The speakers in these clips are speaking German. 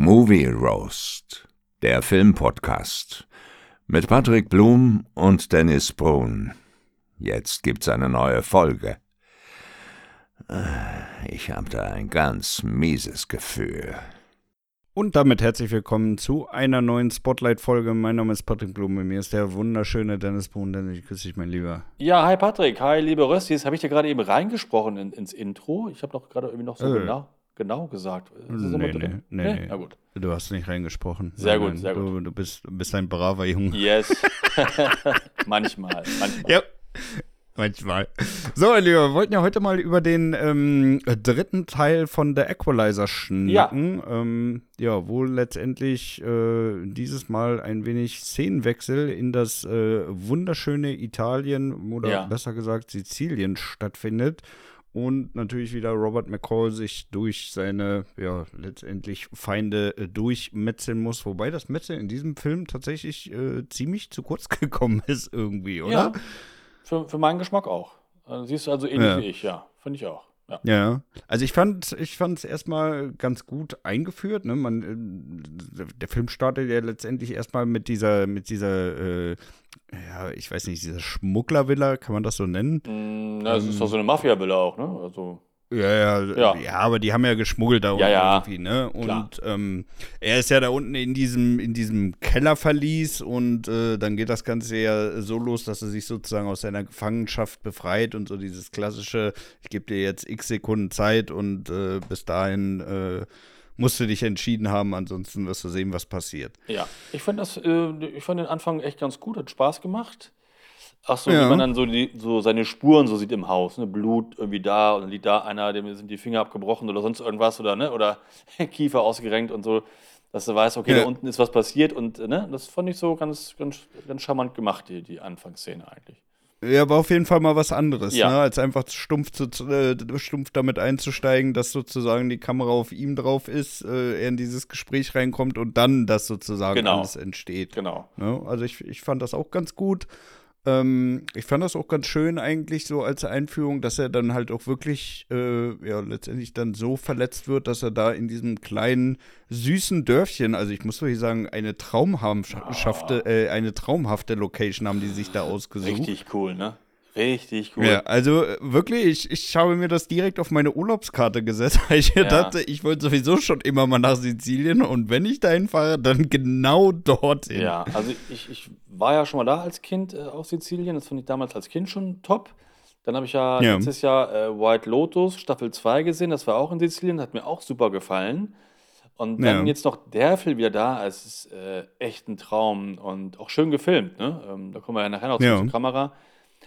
Movie Roast, der Filmpodcast mit Patrick Blum und Dennis Brun. Jetzt gibt's eine neue Folge. Äh, ich habe da ein ganz mieses Gefühl. Und damit herzlich willkommen zu einer neuen Spotlight-Folge. Mein Name ist Patrick Blum und mir ist der wunderschöne Dennis Brun. Dennis, ich grüße dich, mein Lieber. Ja, hi Patrick, hi liebe Röstis. Habe ich dir gerade eben reingesprochen in, ins Intro? Ich habe doch gerade irgendwie noch so Äh. genau, genau gesagt. Ist Nee, nee, nee, nee. Na gut. Du hast nicht reingesprochen. Sehr gut, sehr du, Du bist, du bist ein braver Junge. Yes. manchmal, manchmal. Ja. Manchmal. So, Lieber, wir wollten ja heute mal über den ähm, dritten Teil von The Equalizer schnacken. Ja, ähm, ja wo letztendlich äh, dieses Mal ein wenig Szenenwechsel in das äh, wunderschöne Italien oder Ja. besser gesagt Sizilien stattfindet. Und natürlich wieder Robert McCall sich durch seine, ja, letztendlich Feinde äh, durchmetzeln muss. Wobei das Metzeln in diesem Film tatsächlich äh, ziemlich zu kurz gekommen ist irgendwie, oder? Ja, für, für meinen Geschmack auch. Also, siehst du also ähnlich Ja. wie ich, ja. Finde ich auch. Ja. Ja, also ich fand ich fand es erstmal ganz gut eingeführt. Ne? Man, äh, der Film startet ja letztendlich erstmal mit dieser, mit dieser, äh, ja, ich weiß nicht, dieser Schmugglervilla, kann man das so nennen? Mm, na, Das ist doch so eine Mafia-Villa auch, ne? Also, Ja, ja, ja, Ja. aber die haben ja geschmuggelt da unten Ja, ja, irgendwie, ne? Und ähm, er ist ja da unten in diesem, in diesem Kellerverlies und äh, dann geht das Ganze ja so los, dass er sich sozusagen aus seiner Gefangenschaft befreit und so dieses klassische, ich gebe dir jetzt x Sekunden Zeit und äh, bis dahin äh, musst du dich entschieden haben, ansonsten wirst du sehen, was passiert. ja. Ich fand das, äh, ich fand den Anfang echt ganz gut, hat Spaß gemacht. Ach so, Ja. wie man dann so, die, so seine Spuren so sieht im Haus, ne? Blut irgendwie da und dann liegt da einer, dem sind die Finger abgebrochen oder sonst irgendwas oder ne oder Kiefer ausgerenkt und so, dass du weißt, okay, Ja. da unten ist was passiert und äh, ne, das fand ich so ganz, ganz, ganz charmant gemacht, die, die Anfangsszene eigentlich. Ja, war auf jeden Fall mal was anderes, Ja. ne? als einfach stumpf, zu, äh, stumpf damit einzusteigen, dass sozusagen die Kamera auf ihm drauf ist, äh, er in dieses Gespräch reinkommt und dann das sozusagen Genau. alles entsteht. Genau. Ne? Also ich, ich fand das auch ganz gut. Ähm, ich fand das auch ganz schön eigentlich so als Einführung, dass er dann halt auch wirklich, äh, ja, letztendlich dann so verletzt wird, dass er da in diesem kleinen, süßen Dörfchen, also ich muss wirklich sagen, eine traumhafte, äh, eine traumhafte Location haben die sich da ausgesucht. Richtig cool, ne? Richtig cool. Ja, also äh, wirklich, ich, ich habe mir das direkt auf meine Urlaubskarte gesetzt, weil ich Ja. dachte, ich wollte sowieso schon immer mal nach Sizilien und wenn ich dahin fahre, dann genau dorthin. Ja, also ich, ich war ja schon mal da als Kind äh, auf Sizilien. Das fand ich damals als Kind schon top. Dann habe ich ja, Ja. letztes Jahr äh, White Lotus Staffel 2 gesehen. Das war auch in Sizilien, hat mir auch super gefallen. Und dann Ja. jetzt noch der Film wieder da. Es ist äh, echt ein Traum und auch schön gefilmt. Ne? Ähm, da kommen wir ja nachher noch Ja. zur Kamera.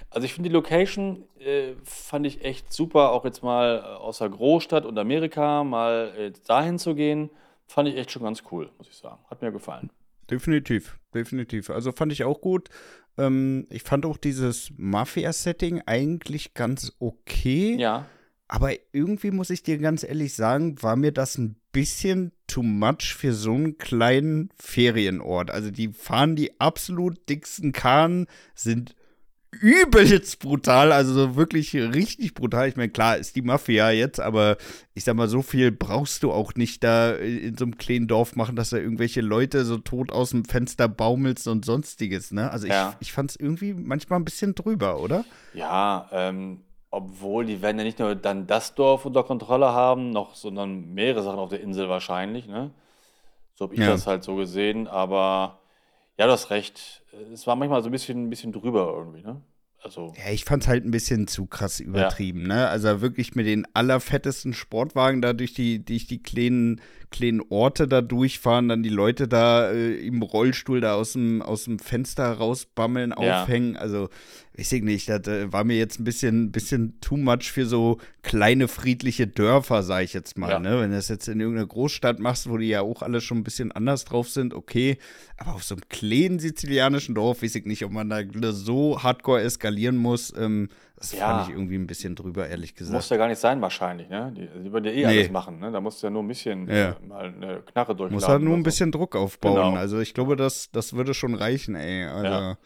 Also ich finde die Location äh, fand ich echt super, auch jetzt mal äh, aus der Großstadt und Amerika mal äh, dahin zu gehen, fand ich echt schon ganz cool, muss ich sagen. Hat mir gefallen. Definitiv, definitiv. Also fand ich auch gut. Ähm, ich fand auch dieses Mafia-Setting eigentlich ganz okay. Ja. Aber irgendwie muss ich dir ganz ehrlich sagen, war mir das ein bisschen too much für so einen kleinen Ferienort. Also die fahren die absolut dicksten Kahn, sind übelst brutal, also so wirklich richtig brutal. Ich meine, klar ist die Mafia jetzt, aber ich sag mal, so viel brauchst du auch nicht da in so einem kleinen Dorf machen, dass da irgendwelche Leute so tot aus dem Fenster baumelst und sonstiges, ne? Also Ja. ich, ich fand es irgendwie manchmal ein bisschen drüber, oder? Ja, ähm, obwohl die werden ja nicht nur dann das Dorf unter Kontrolle haben, noch, sondern mehrere Sachen auf der Insel wahrscheinlich, ne? So habe ich Ja. das halt so gesehen, aber ja, du hast recht. Es war manchmal so ein bisschen, ein bisschen drüber irgendwie, ne? Also, Ja, ich fand's halt ein bisschen zu krass übertrieben, ne? Also wirklich mit den allerfettesten Sportwagen da durch die, durch die kleinen, kleinen Orte da durchfahren, dann die Leute da äh, im Rollstuhl da aus dem, aus dem Fenster rausbammeln, Ja. aufhängen. Also, weiß ich nicht, das äh, war mir jetzt ein bisschen, bisschen too much für so kleine friedliche Dörfer, sag ich jetzt mal, Ja. ne? Wenn du das jetzt in irgendeiner Großstadt machst, wo die ja auch alle schon ein bisschen anders drauf sind, okay. Aber auf so einem kleinen sizilianischen Dorf weiß ich nicht, ob man da so hardcore eskalieren muss. Ähm, das Ja. fand ich irgendwie ein bisschen drüber, ehrlich muss gesagt. ja gar nicht sein wahrscheinlich, ne? Die, die würden ja eh Nee. alles machen, ne? Da musst du ja nur ein bisschen Ja. äh, mal eine Knarre durchladen. Muss halt nur ein so. bisschen Druck aufbauen. Genau. Also ich glaube, das, das würde schon reichen, ey. Also, Ja.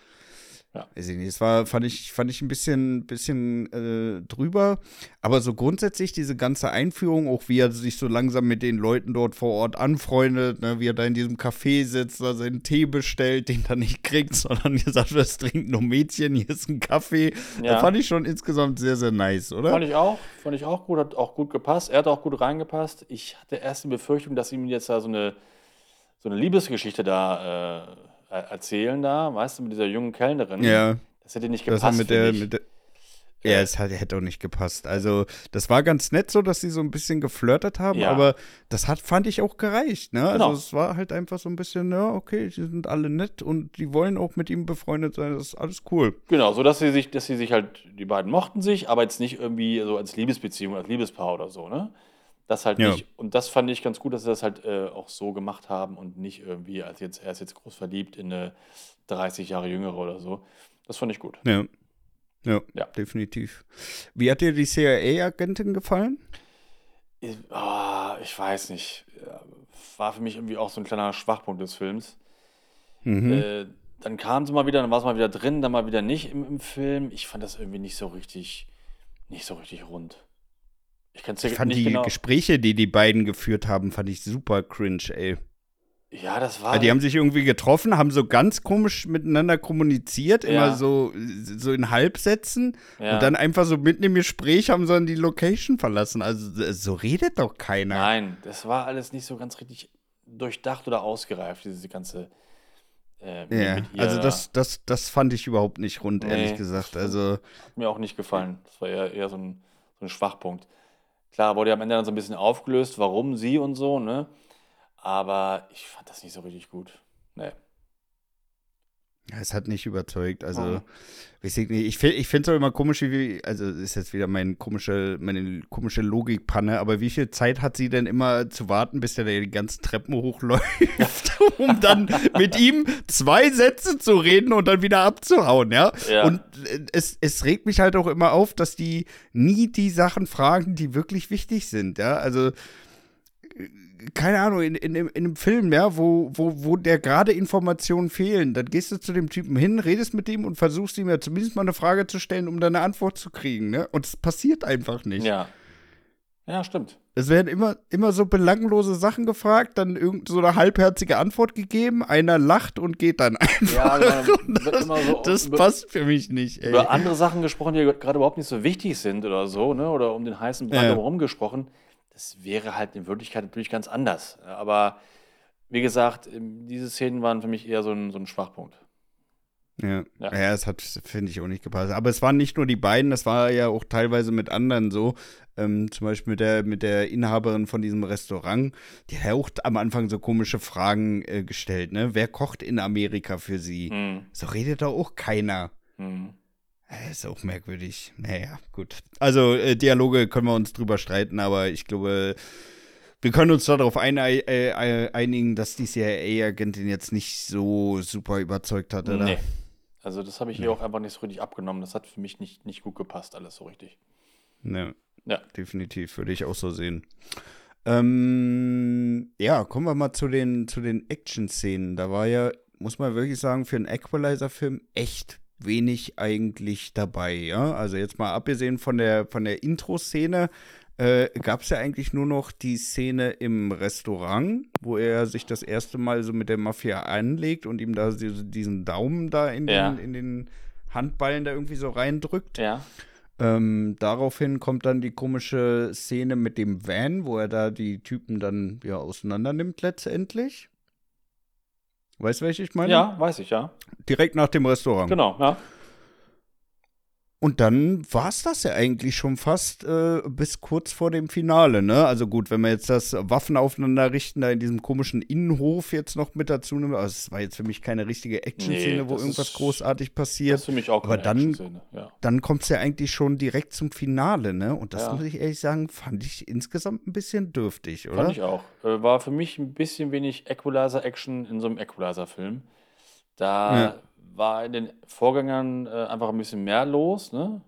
Ja. Weiß ich nicht. Es war, fand ich, fand ich ein bisschen, bisschen äh, drüber. Aber so grundsätzlich diese ganze Einführung, auch wie er sich so langsam mit den Leuten dort vor Ort anfreundet, ne, wie er da in diesem Café sitzt, da seinen Tee bestellt, den er nicht kriegt, sondern gesagt, das trinkt nur Mädchen, hier ist ein Kaffee. Ja. Das fand ich schon insgesamt sehr, sehr nice, oder? Fand ich auch, fand ich auch gut, hat auch gut gepasst. Er hat auch gut reingepasst. Ich hatte erst die Befürchtung, dass ihm jetzt da so eine, so eine Liebesgeschichte da äh, erzählen da, weißt du, mit dieser jungen Kellnerin. ja. Das hätte nicht gepasst. mit der, mit der ja, es hat, hätte auch nicht gepasst. Also, das war ganz nett so, dass sie so ein bisschen geflirtet haben, Ja. aber das hat, fand ich, auch gereicht. Ne? Also, Genau. es war halt einfach so ein bisschen, ja, okay, die sind alle nett und die wollen auch mit ihm befreundet sein. Das ist alles cool. Genau, so dass sie sich, dass sie sich halt, die beiden mochten sich, aber jetzt nicht irgendwie so als Liebesbeziehung, als Liebespaar oder so, ne? Das halt Ja. nicht. Und das fand ich ganz gut, dass sie das halt äh, auch so gemacht haben und nicht irgendwie, als jetzt, er ist jetzt groß verliebt in eine 30 Jahre jüngere oder so. Das fand ich gut. Ja. Ja, Ja. definitiv. Wie hat dir die CIA-Agentin gefallen? Ich, ah, ich weiß nicht. War für mich irgendwie auch so ein kleiner Schwachpunkt des Films. Mhm. Äh, dann kam sie mal wieder, dann war es mal wieder drin, dann mal wieder nicht im, im Film. Ich fand das irgendwie nicht so richtig, nicht so richtig rund. Ich kann es ich fand die genau. Gespräche, die die beiden geführt haben, fand ich super cringe, ey. Ja, das war. Also die haben sich irgendwie getroffen, haben so ganz komisch miteinander kommuniziert, Ja. immer so, so in Halbsätzen. ja. Und dann einfach so mitten im Gespräch haben sie dann die Location verlassen. Also so redet doch keiner. Nein, das war alles nicht so ganz richtig durchdacht oder ausgereift, diese ganze. Äh, Ja, also da. das, das, das fand ich überhaupt nicht rund, Nee, ehrlich gesagt. Also, Hat mir auch nicht gefallen. Das war eher, eher so, ein, so ein Schwachpunkt. Klar, wurde ja am Ende dann so ein bisschen aufgelöst, warum sie und so, ne? Aber ich fand das nicht so richtig gut. Nee. Ja, es hat nicht überzeugt. Also, weiß ich. Ich, find- ich finde es auch immer komisch, wie, wie, also ist jetzt wieder mein komische, meine komische Logikpanne, aber wie viel Zeit hat sie denn immer zu warten, bis der die ganzen Treppen hochläuft, um dann mit ihm zwei Sätze zu reden und dann wieder abzuhauen, ja? Ja. Und äh, es, es regt mich halt auch immer auf, dass die nie die Sachen fragen, die wirklich wichtig sind, ja? Also äh, keine Ahnung, in, in, in einem Film, ja, wo, wo, wo der gerade Informationen fehlen, dann gehst du zu dem Typen hin, redest mit ihm und versuchst ihm ja zumindest mal eine Frage zu stellen, um dann eine Antwort zu kriegen, ne? Und es passiert einfach nicht. Ja. Ja, stimmt. Es werden immer, immer so belanglose Sachen gefragt, dann irgend so eine halbherzige Antwort gegeben, einer lacht und geht dann einfach. Ja, genau. Das, immer so das über- passt für mich nicht, ey. Über andere Sachen gesprochen, die gerade überhaupt nicht so wichtig sind oder so, ne? Oder um den heißen Brand Ja. herum gesprochen. Das wäre halt in Wirklichkeit natürlich ganz anders. Aber wie gesagt, ähm, diese Szenen waren für mich eher so ein, so ein Schwachpunkt. Ja, Ja. ja. es hat, finde ich, auch nicht gepasst. Aber es waren nicht nur die beiden, das war ja auch teilweise mit anderen so. Ähm, zum Beispiel mit der, mit der Inhaberin von diesem Restaurant. Die hat ja auch am Anfang so komische Fragen äh, gestellt, ne? Wer kocht in Amerika für sie? Hm. So redet da auch keiner. Hm. Ist auch merkwürdig. Naja, gut. Also, äh, Dialoge können wir uns drüber streiten, aber ich glaube, wir können uns darauf ein, äh, äh, einigen, dass die CIA-Agentin jetzt nicht so super überzeugt hat, oder? Nee. Also das habe ich hier auch einfach nicht so richtig abgenommen. Das hat für mich nicht, nicht gut gepasst, alles so richtig. Ne, Ja. definitiv, würde ich auch so sehen. Ähm, ja, kommen wir mal zu den, zu den Action-Szenen. Da war ja, muss man wirklich sagen, für einen Equalizer-Film echt wenig eigentlich dabei, ja. Also jetzt mal abgesehen von der, von der Intro-Szene, äh, gab es ja eigentlich nur noch die Szene im Restaurant, wo er sich das erste Mal so mit der Mafia anlegt und ihm da diese- diesen Daumen da in, Ja. den, in den Handballen da irgendwie so reindrückt. Ja. Ähm, daraufhin kommt dann die komische Szene mit dem Van, wo er da die Typen dann ja auseinander nimmt letztendlich. Weißt du, welche ich meine? Ja, weiß ich, ja. Direkt nach dem Restaurant. Genau, ja. Und dann war es das ja eigentlich schon fast äh, bis kurz vor dem Finale, ne? Also gut, wenn wir jetzt das Waffen aufeinander richten, da in diesem komischen Innenhof jetzt noch mit dazu nehmen, also es war jetzt für mich keine richtige Action-Szene, Nee, wo das irgendwas ist- großartig Das passiert. ist für mich auch Aber keine dann- Action-Szene, Ja. Dann kommt es ja eigentlich schon direkt zum Finale, ne? Und das Ja. muss ich ehrlich sagen, fand ich insgesamt ein bisschen dürftig, oder? Fand ich auch. Äh, war für mich ein bisschen wenig Equalizer-Action in so einem Equalizer-Film. Da Ja. War in den Vorgängern äh, einfach ein bisschen mehr los, ne?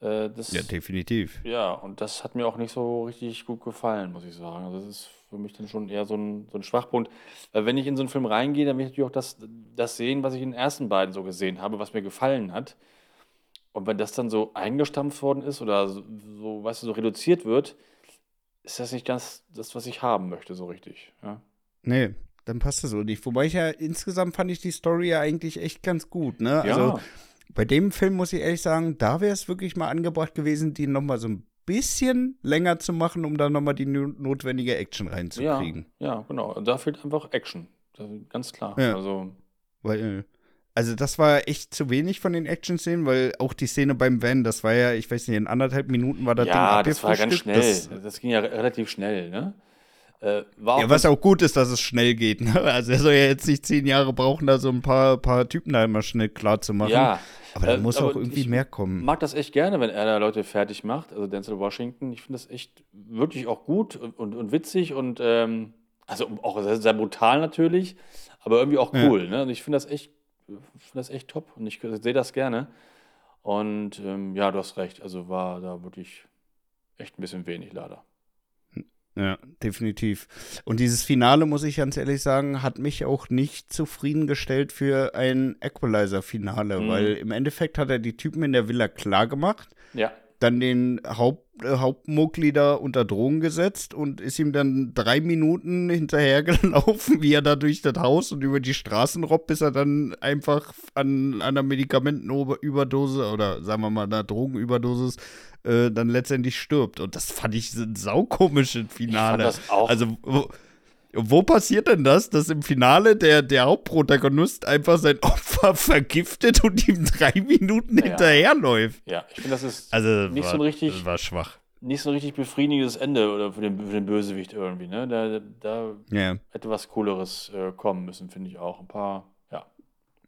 Äh, das, Ja, definitiv. ja, und das hat mir auch nicht so richtig gut gefallen, muss ich sagen. Also das ist für mich dann schon eher so ein, so ein Schwachpunkt. Weil wenn ich in so einen Film reingehe, dann will ich natürlich auch das, das sehen, was ich in den ersten beiden so gesehen habe, was mir gefallen hat. Und wenn das dann so eingestampft worden ist oder so, so weißt du, so reduziert wird, ist das nicht ganz das, was ich haben möchte, so richtig. Ja, Nee, dann passt das so nicht. Wobei ich ja insgesamt fand ich die Story ja eigentlich echt ganz gut, ne? ja Also bei dem Film muss ich ehrlich sagen, da wäre es wirklich mal angebracht gewesen, die nochmal so ein bisschen länger zu machen, um da nochmal die no- notwendige Action ja, reinzukriegen. ja, genau. Da fehlt einfach Action. Ganz klar. Ja. Also, Weil, also das war echt zu wenig von den Action-Szenen, weil auch die Szene beim Van, das war ja, ich weiß nicht, in anderthalb Minuten war das ja, Ding das war ganz schnell. Das, Das, ging ja re- relativ schnell, ne? Äh, ja, was auch gut ist, dass es schnell geht. Ne? Also er soll ja jetzt nicht zehn Jahre brauchen, da so ein paar, paar Typen da immer schnell klar zu machen. Ja, aber da äh, muss aber auch irgendwie ich mehr kommen. mag das echt gerne, wenn er da Leute fertig macht, also Denzel Washington. Ich finde das echt wirklich auch gut und, und, und witzig und ähm, also auch sehr, sehr brutal natürlich, aber irgendwie auch Ja. cool. Ne? Und ich finde das echt, finde das echt top und ich sehe das gerne. Und ähm, ja, du hast recht, also war da wirklich echt ein bisschen wenig leider. Ja, definitiv. Und dieses Finale, muss ich ganz ehrlich sagen, hat mich auch nicht zufriedengestellt für ein Equalizer-Finale, Mhm. weil im Endeffekt hat er die Typen in der Villa klar gemacht, Ja, dann den Haupt, äh, Hauptmuckli da unter Drogen gesetzt und ist ihm dann drei Minuten hinterhergelaufen, wie er da durch das Haus und über die Straßen robbt, bis er dann einfach an einer Medikamentenüberdose oder sagen wir mal einer Drogenüberdosis äh, dann letztendlich stirbt. Und das fand ich so ein saukomisches Finale. das auch. Also, wo, wo passiert denn das, dass im Finale der, der Hauptprotagonist einfach sein Opfer vergiftet und ihm drei Minuten Ja. hinterherläuft? ja, ich finde, das ist Also, Nicht war, so ein richtig- war schwach. nicht so ein richtig befriedigendes Ende oder für den, für den Bösewicht irgendwie. Ne? Da, da Ja. hätte was Cooleres äh, kommen müssen, finde ich auch. Ein paar, ja,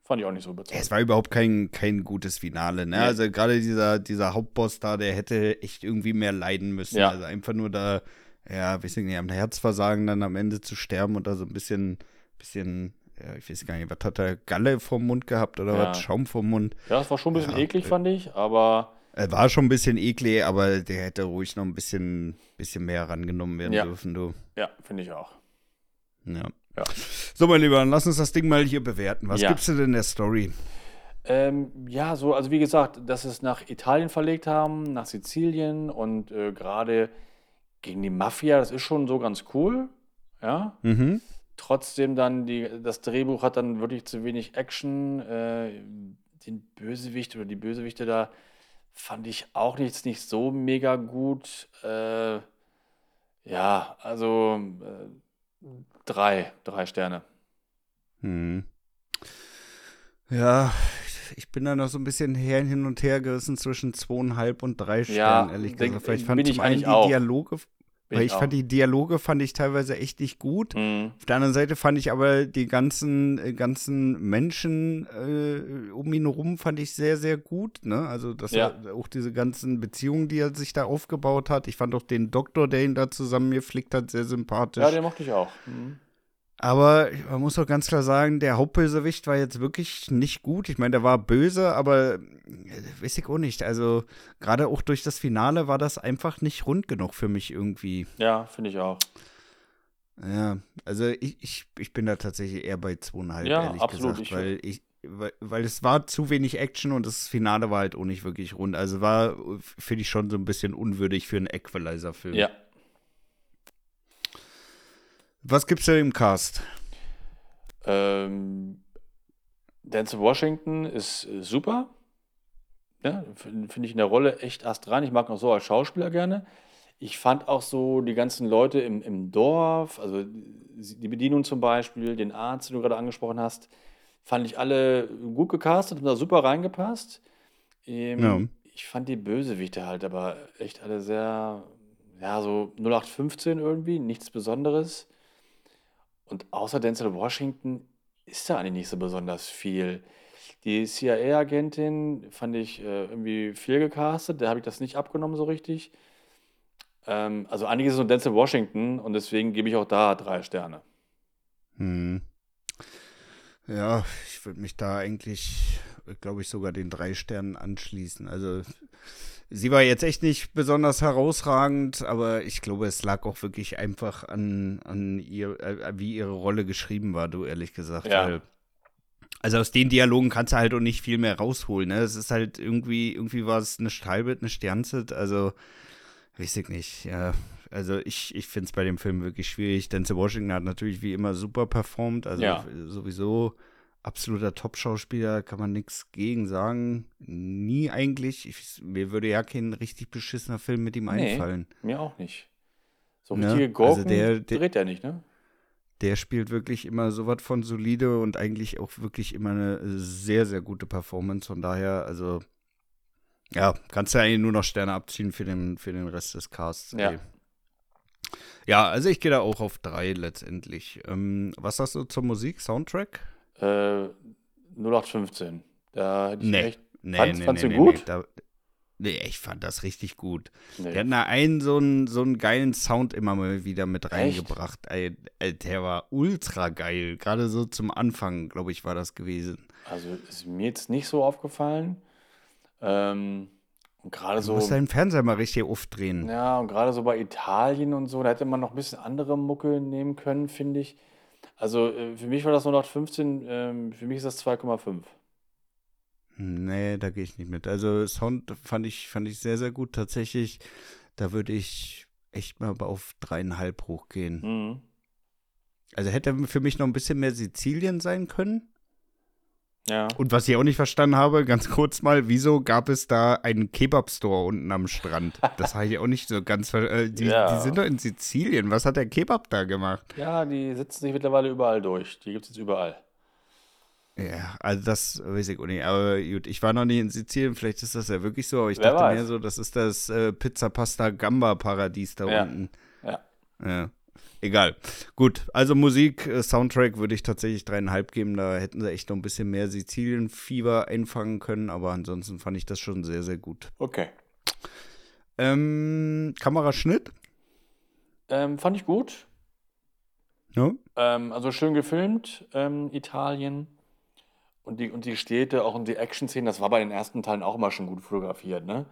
fand ich auch nicht so überzeugend. Es war überhaupt kein, kein gutes Finale, ne? Nee. Also gerade dieser, dieser Hauptboss da, der hätte echt irgendwie mehr leiden müssen. Ja. Also einfach nur da, ja, weiß ich nicht, am Herzversagen dann am Ende zu sterben und da so ein bisschen, bisschen, ja, ich weiß gar nicht, was hat er, Galle vom Mund gehabt oder Ja. was, Schaum vom Mund? Ja, das war schon ein bisschen Ja, eklig, fand ich, aber Er war schon ein bisschen eklig, aber der hätte ruhig noch ein bisschen, bisschen mehr rangenommen werden dürfen, du. ja, finde ich auch. Ja. Ja. So, mein Lieber, dann lass uns das Ding mal hier bewerten. Was Ja. gibst du denn der Story? Ähm, ja, so, also wie gesagt, dass sie es nach Italien verlegt haben, nach Sizilien und äh, gerade gegen die Mafia, das ist schon so ganz cool. Ja. Mhm. Trotzdem dann, die, das Drehbuch hat dann wirklich zu wenig Action. Äh, den Bösewicht oder die Bösewichte da fand ich auch nicht, nicht so mega gut. Äh, ja, also äh, drei, drei Sterne. Hm. Ja, ich bin da noch so ein bisschen her, hin und her gerissen zwischen zweieinhalb und drei Sternen, ehrlich denk- gesagt. Bin fand ich eigentlich die auch. Dialoge, Bin weil ich auch. fand die Dialoge fand ich teilweise echt nicht gut. Mhm. Auf der anderen Seite fand ich aber die ganzen, äh, ganzen Menschen äh, um ihn herum fand ich sehr, sehr gut. Ne? Also dass Ja. auch diese ganzen Beziehungen, die er sich da aufgebaut hat. Ich fand auch den Doktor, der ihn da zusammengeflickt hat, sehr sympathisch. Ja, den mochte ich auch. Mhm. Aber man muss auch ganz klar sagen, der Hauptbösewicht war jetzt wirklich nicht gut. Ich meine, der war böse, aber äh, weiß ich auch nicht. Also gerade auch durch das Finale war das einfach nicht rund genug für mich irgendwie. Ja, finde ich auch. Ja, also ich, ich, ich bin da tatsächlich eher bei zweieinhalb, Ja, ehrlich absolut. gesagt, weil ich weil, weil es war zu wenig Action und das Finale war halt auch nicht wirklich rund. Also war, finde ich, schon so ein bisschen unwürdig für einen Equalizer-Film. Ja. Was gibt's denn im Cast? Ähm, Denzel Washington ist äh, super. Ja, Finde find ich in der Rolle echt erst dran. Ich mag auch so als Schauspieler gerne. Ich fand auch so die ganzen Leute im, im Dorf, also die Bedienung zum Beispiel, den Arzt, den du gerade angesprochen hast, fand ich alle gut gecastet, haben da super reingepasst. Ähm, Ja. Ich fand die Bösewichte halt aber echt alle sehr, ja, so 0815 irgendwie, nichts Besonderes. Und außer Denzel Washington ist da eigentlich nicht so besonders viel. Die CIA-Agentin fand ich äh, irgendwie viel gecastet, da habe ich das nicht abgenommen so richtig. Ähm, also einiges ist nur Denzel Washington und deswegen gebe ich auch da drei Sterne. Hm. Ja, ich würde mich da eigentlich, glaube ich, sogar den drei Sternen anschließen. Also sie war jetzt echt nicht besonders herausragend, aber ich glaube, es lag auch wirklich einfach an, an ihr, äh, wie ihre Rolle geschrieben war, du ehrlich gesagt. Ja. Also aus den Dialogen kannst du halt auch nicht viel mehr rausholen. Ne? Es ist halt irgendwie, irgendwie war es eine Steilbild, eine Sternzeit, also weiß ich nicht, ja. Also ich, ich finde es bei dem Film wirklich schwierig. Denzel Washington hat natürlich wie immer super performt, also Ja. sowieso absoluter Top-Schauspieler, kann man nichts gegen sagen. Nie eigentlich. Ich, mir würde ja kein richtig beschissener Film mit ihm Nee. einfallen. Mir auch nicht. So Ne? richtige Also Gurken der- der- dreht er nicht, ne? Der spielt wirklich immer so was von solide und eigentlich auch wirklich immer eine sehr, sehr gute Performance. Von daher, also, ja, kannst du eigentlich nur noch Sterne abziehen für den, für den Rest des Casts. Ja. ey. Ja, also ich gehe da auch auf drei letztendlich. Ähm, was hast du zur Musik? Soundtrack? Äh, 0815. Da hätte ich Nee. echt. Nee, Fandst- nee, fandst nee, du nee, gut? Nee, da, nee, ich fand das richtig gut. Nee. Die hatten da einen so einen, so einen geilen Sound immer mal wieder mit reingebracht. Ey, ey, der war ultra geil. Gerade so zum Anfang, glaube ich, war das gewesen. Also ist mir jetzt nicht so aufgefallen. Ähm, und gerade Du so. musst deinen Fernseher mal richtig aufdrehen. Ja, und gerade so bei Italien und so, da hätte man noch ein bisschen andere Mucke nehmen können, finde ich. Also äh, für mich war das 0815, ähm, für mich ist das 2,5. Nee, da gehe ich nicht mit. Also Sound fand ich, fand ich sehr, sehr gut. Tatsächlich, da würde ich echt mal auf dreieinhalb hochgehen. Mhm. Also hätte für mich noch ein bisschen mehr Sizilien sein können. Ja. Und was ich auch nicht verstanden habe, ganz kurz mal, wieso gab es da einen Kebab-Store unten am Strand? Das habe ich auch nicht so ganz ver äh, die, Ja. die sind doch in Sizilien. Was hat der Kebab da gemacht? Ja, die sitzen sich mittlerweile überall durch. Die gibt es jetzt überall. Ja, also das weiß ich auch nicht. Aber gut, ich war noch nie in Sizilien, vielleicht ist das ja wirklich so, aber ich Wer dachte weiß. mehr so, das ist das äh, Pizza Pasta Gamba Paradies da Ja. unten. Ja. Ja. Egal. Gut, also Musik, äh, Soundtrack würde ich tatsächlich dreieinhalb geben. Da hätten sie echt noch ein bisschen mehr Sizilien-Fieber einfangen können, aber ansonsten fand ich das schon sehr, sehr gut. Okay. Ähm, Kameraschnitt? Ähm, fand ich gut. Ja. Ähm, also schön gefilmt, ähm, Italien. Und die, und die Städte, auch in die Action-Szenen, das war bei den ersten Teilen auch immer schon gut fotografiert, ne?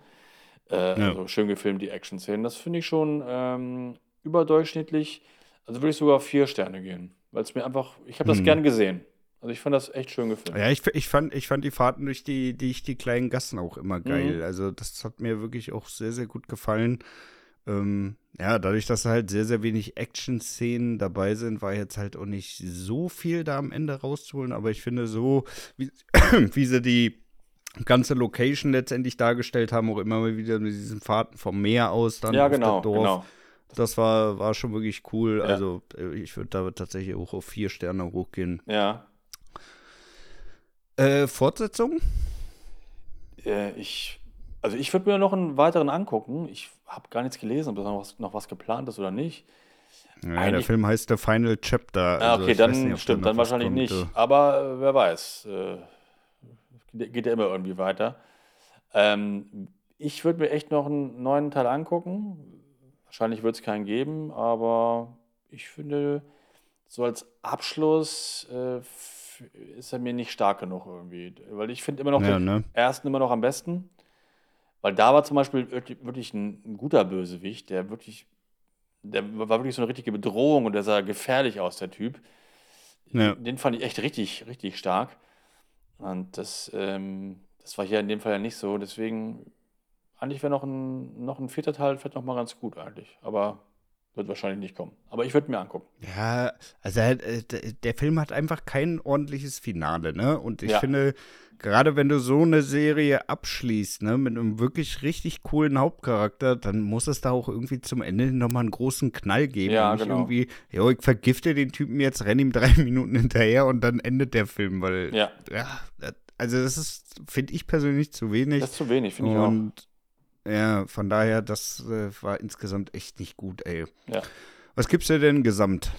Äh, Ja. Also schön gefilmt, die Action-Szenen. Das finde ich schon ähm, überdurchschnittlich. Also würde ich sogar auf vier Sterne gehen. Weil es mir einfach, ich habe das Hm. gern gesehen. Also ich fand das echt schön gefilmt. Ja, ich, ich, fand, ich fand die Fahrten durch die, durch die kleinen Gassen auch immer geil. Mhm. Also das hat mir wirklich auch sehr, sehr gut gefallen. Ähm, ja, dadurch, dass halt sehr, sehr wenig Action-Szenen dabei sind, war jetzt halt auch nicht so viel da am Ende rauszuholen. Aber ich finde so, wie, wie sie die ganze Location letztendlich dargestellt haben, auch immer mal wieder mit diesen Fahrten vom Meer aus dann ja, auf genau, das Dorf. genau. Das war, war schon wirklich cool. Ja. Also äh, ich würde da tatsächlich auch auf vier Sterne hochgehen. Ja. Äh, Fortsetzung? Äh, ich, also ich würde mir noch einen weiteren angucken. Ich habe gar nichts gelesen, ob da noch was, noch was geplant ist oder nicht. Ja, der Film heißt The Final Chapter. Ah, also okay, weiß dann nicht, da stimmt, dann wahrscheinlich kommt, nicht. Aber äh, wer weiß. Äh, geht, geht ja immer irgendwie weiter. Ähm, ich würde mir echt noch einen neuen Teil angucken. Wahrscheinlich wird es keinen geben, aber ich finde, so als Abschluss äh, ist er mir nicht stark genug irgendwie. Weil ich finde immer noch Ja, den ne? ersten immer noch am besten. Weil da war zum Beispiel wirklich wirklich ein, ein guter Bösewicht, der wirklich, der war wirklich so eine richtige Bedrohung und der sah gefährlich aus, der Typ. Ja. Den fand ich echt richtig, richtig stark. Und das, ähm, das war hier in dem Fall ja nicht so. Deswegen, eigentlich wäre noch ein, noch ein vierter Teil vielleicht noch mal ganz gut eigentlich. Aber wird wahrscheinlich nicht kommen. Aber ich würde mir angucken. Ja, also äh, der, Film hat einfach kein ordentliches Finale, ne? Und ich Ja. finde, gerade wenn du so eine Serie abschließt, ne, mit einem wirklich richtig coolen Hauptcharakter, dann muss es da auch irgendwie zum Ende nochmal einen großen Knall geben. Ja, und nicht genau. irgendwie, jo, ich vergifte den Typen jetzt, renn ihm drei Minuten hinterher und dann endet der Film, weil, Ja, ja, also das ist, finde ich persönlich zu wenig. das ist zu wenig, finde ich auch. Ja, von daher, das äh, war insgesamt echt nicht gut, ey. Ja. Was gibt's dir denn gesamt?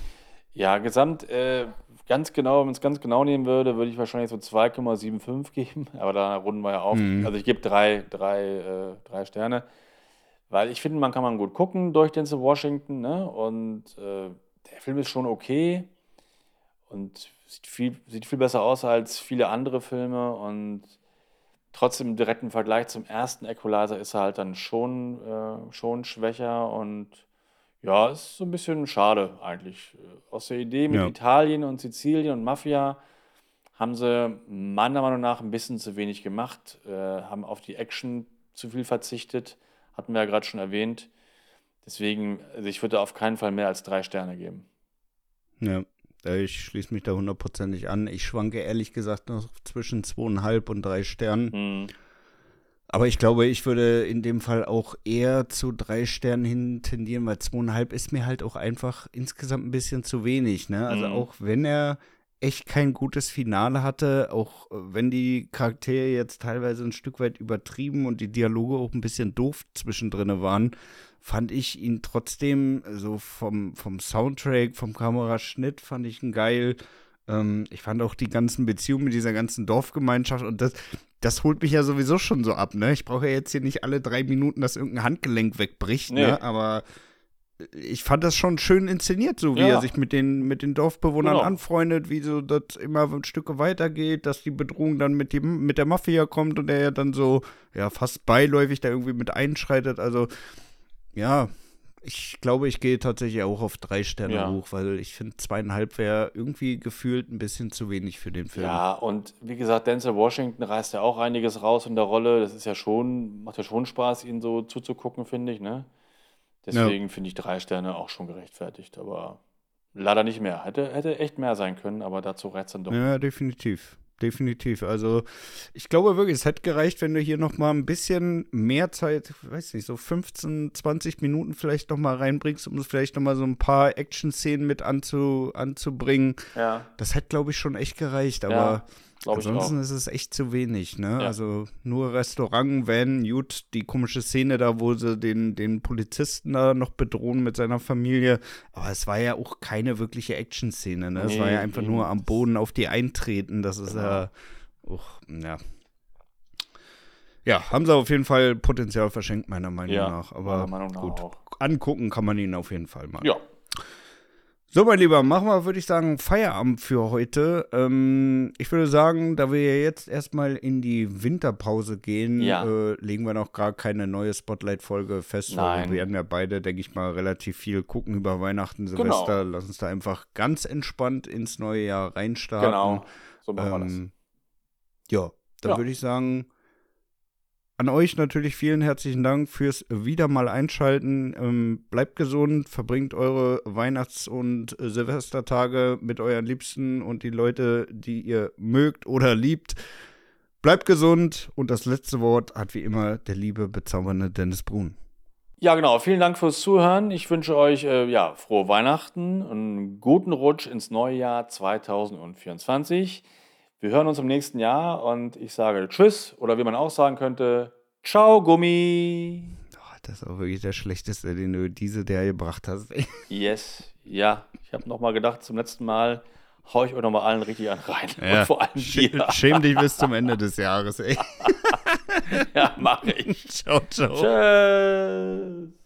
Ja, gesamt, äh, ganz genau, wenn man es ganz genau nehmen würde, würde ich wahrscheinlich so 2,75 geben. Aber da runden wir ja auf. Mhm. Also ich gebe drei, drei, äh, drei Sterne. Weil ich finde, man kann man gut gucken durch Denzel Washington, ne? Und äh, der Film ist schon okay und sieht viel, sieht viel besser aus als viele andere Filme. Und trotzdem im direkten Vergleich zum ersten Equalizer ist er halt dann schon, äh, schon schwächer und ja, ist so ein bisschen schade eigentlich. Aus der Idee mit Ja. Italien und Sizilien und Mafia haben sie meiner Meinung nach ein bisschen zu wenig gemacht, äh, haben auf die Action zu viel verzichtet, hatten wir ja gerade schon erwähnt. Deswegen, also ich würde auf keinen Fall mehr als drei Sterne geben. Ja, ich schließe mich da hundertprozentig an. Ich schwanke ehrlich gesagt noch zwischen zweieinhalb und drei Sternen. Hm. Aber ich glaube, ich würde in dem Fall auch eher zu drei Sternen hin tendieren, weil zweieinhalb ist mir halt auch einfach insgesamt ein bisschen zu wenig. Ne? Also Mhm. auch wenn er echt kein gutes Finale hatte, auch äh, wenn die Charaktere jetzt teilweise ein Stück weit übertrieben und die Dialoge auch ein bisschen doof zwischendrin waren, fand ich ihn trotzdem so vom, vom Soundtrack, vom Kameraschnitt fand ich ihn geil. Ähm, ich fand auch die ganzen Beziehungen mit dieser ganzen Dorfgemeinschaft und das, das holt mich ja sowieso schon so ab, ne? Ich brauche ja jetzt hier nicht alle drei Minuten, dass irgendein Handgelenk wegbricht, Nee. ne? Aber ich fand das schon schön inszeniert, so wie Ja. er sich mit den, mit den Dorfbewohnern Genau. anfreundet, wie so das immer ein Stück weitergeht, dass die Bedrohung dann mit, dem, mit der Mafia kommt und er ja dann so, ja, fast beiläufig da irgendwie mit einschreitet. Also, ja, ich glaube, ich gehe tatsächlich auch auf drei Sterne Ja. hoch, weil ich finde, zweieinhalb wäre irgendwie gefühlt ein bisschen zu wenig für den Film. Ja, und wie gesagt, Denzel Washington reißt ja auch einiges raus in der Rolle. Das ist ja schon, macht ja schon Spaß, ihn so zuzugucken, finde ich, ne? Deswegen finde ich drei Sterne auch schon gerechtfertigt, aber leider nicht mehr. Hätte, hätte echt mehr sein können, aber dazu reizt dann doch. Ja, definitiv. Definitiv. Also, ich glaube wirklich, es hätte gereicht, wenn du hier noch mal ein bisschen mehr Zeit, weiß nicht, so 15, 20 Minuten vielleicht noch mal reinbringst, um vielleicht noch mal so ein paar Action-Szenen mit anzu, anzubringen. Ja, Das hätte, glaube ich, schon echt gereicht. Aber ja glaube ich auch. ansonsten ist es echt zu wenig, ne? Ja. Also nur Restaurant, Van, gut, die komische Szene da, wo sie den, den Polizisten da noch bedrohen mit seiner Familie. Aber es war ja auch keine wirkliche Action-Szene, ne? es war Nee, ja einfach eben. nur am Boden auf die eintreten. Das ist Genau. ja auch, ja. Ja, haben sie auf jeden Fall Potenzial verschenkt, meiner Meinung Ja, nach. Aber meiner Meinung nach gut, auch. angucken kann man ihn auf jeden Fall mal. Ja, So, mein Lieber, machen wir, würde ich sagen, Feierabend für heute. Ähm, ich würde sagen, da wir ja jetzt erstmal in die Winterpause gehen, Ja. äh, legen wir noch gar keine neue Spotlight-Folge fest. Nein. Wir werden ja beide, denke ich mal, relativ viel gucken über Weihnachten, Genau. Silvester. Lass uns da einfach ganz entspannt ins neue Jahr reinstarten. genau. So machen wir das. Ähm, ja, dann Ja. würde ich sagen, an euch natürlich vielen herzlichen Dank fürs wieder mal einschalten. Ähm, bleibt gesund, verbringt eure Weihnachts- und äh, Silvestertage mit euren Liebsten und die Leute, die ihr mögt oder liebt. Bleibt gesund und das letzte Wort hat wie immer der liebe, bezaubernde Dennis Brun. Ja, genau. Vielen Dank fürs Zuhören. Ich wünsche euch äh, ja, frohe Weihnachten, einen guten Rutsch ins neue Jahr 2024. Wir hören uns im nächsten Jahr und ich sage Tschüss oder wie man auch sagen könnte, Ciao Gummi. Oh, das ist auch wirklich der schlechteste, den du diese der gebracht hast. Yes, ja. Ich habe nochmal gedacht, zum letzten Mal hau ich euch nochmal allen richtig an rein. Ja. Und vor allem dir. Schäm dich bis zum Ende des Jahres, ey. Ja, mache ich. ciao, ciao. Tschüss.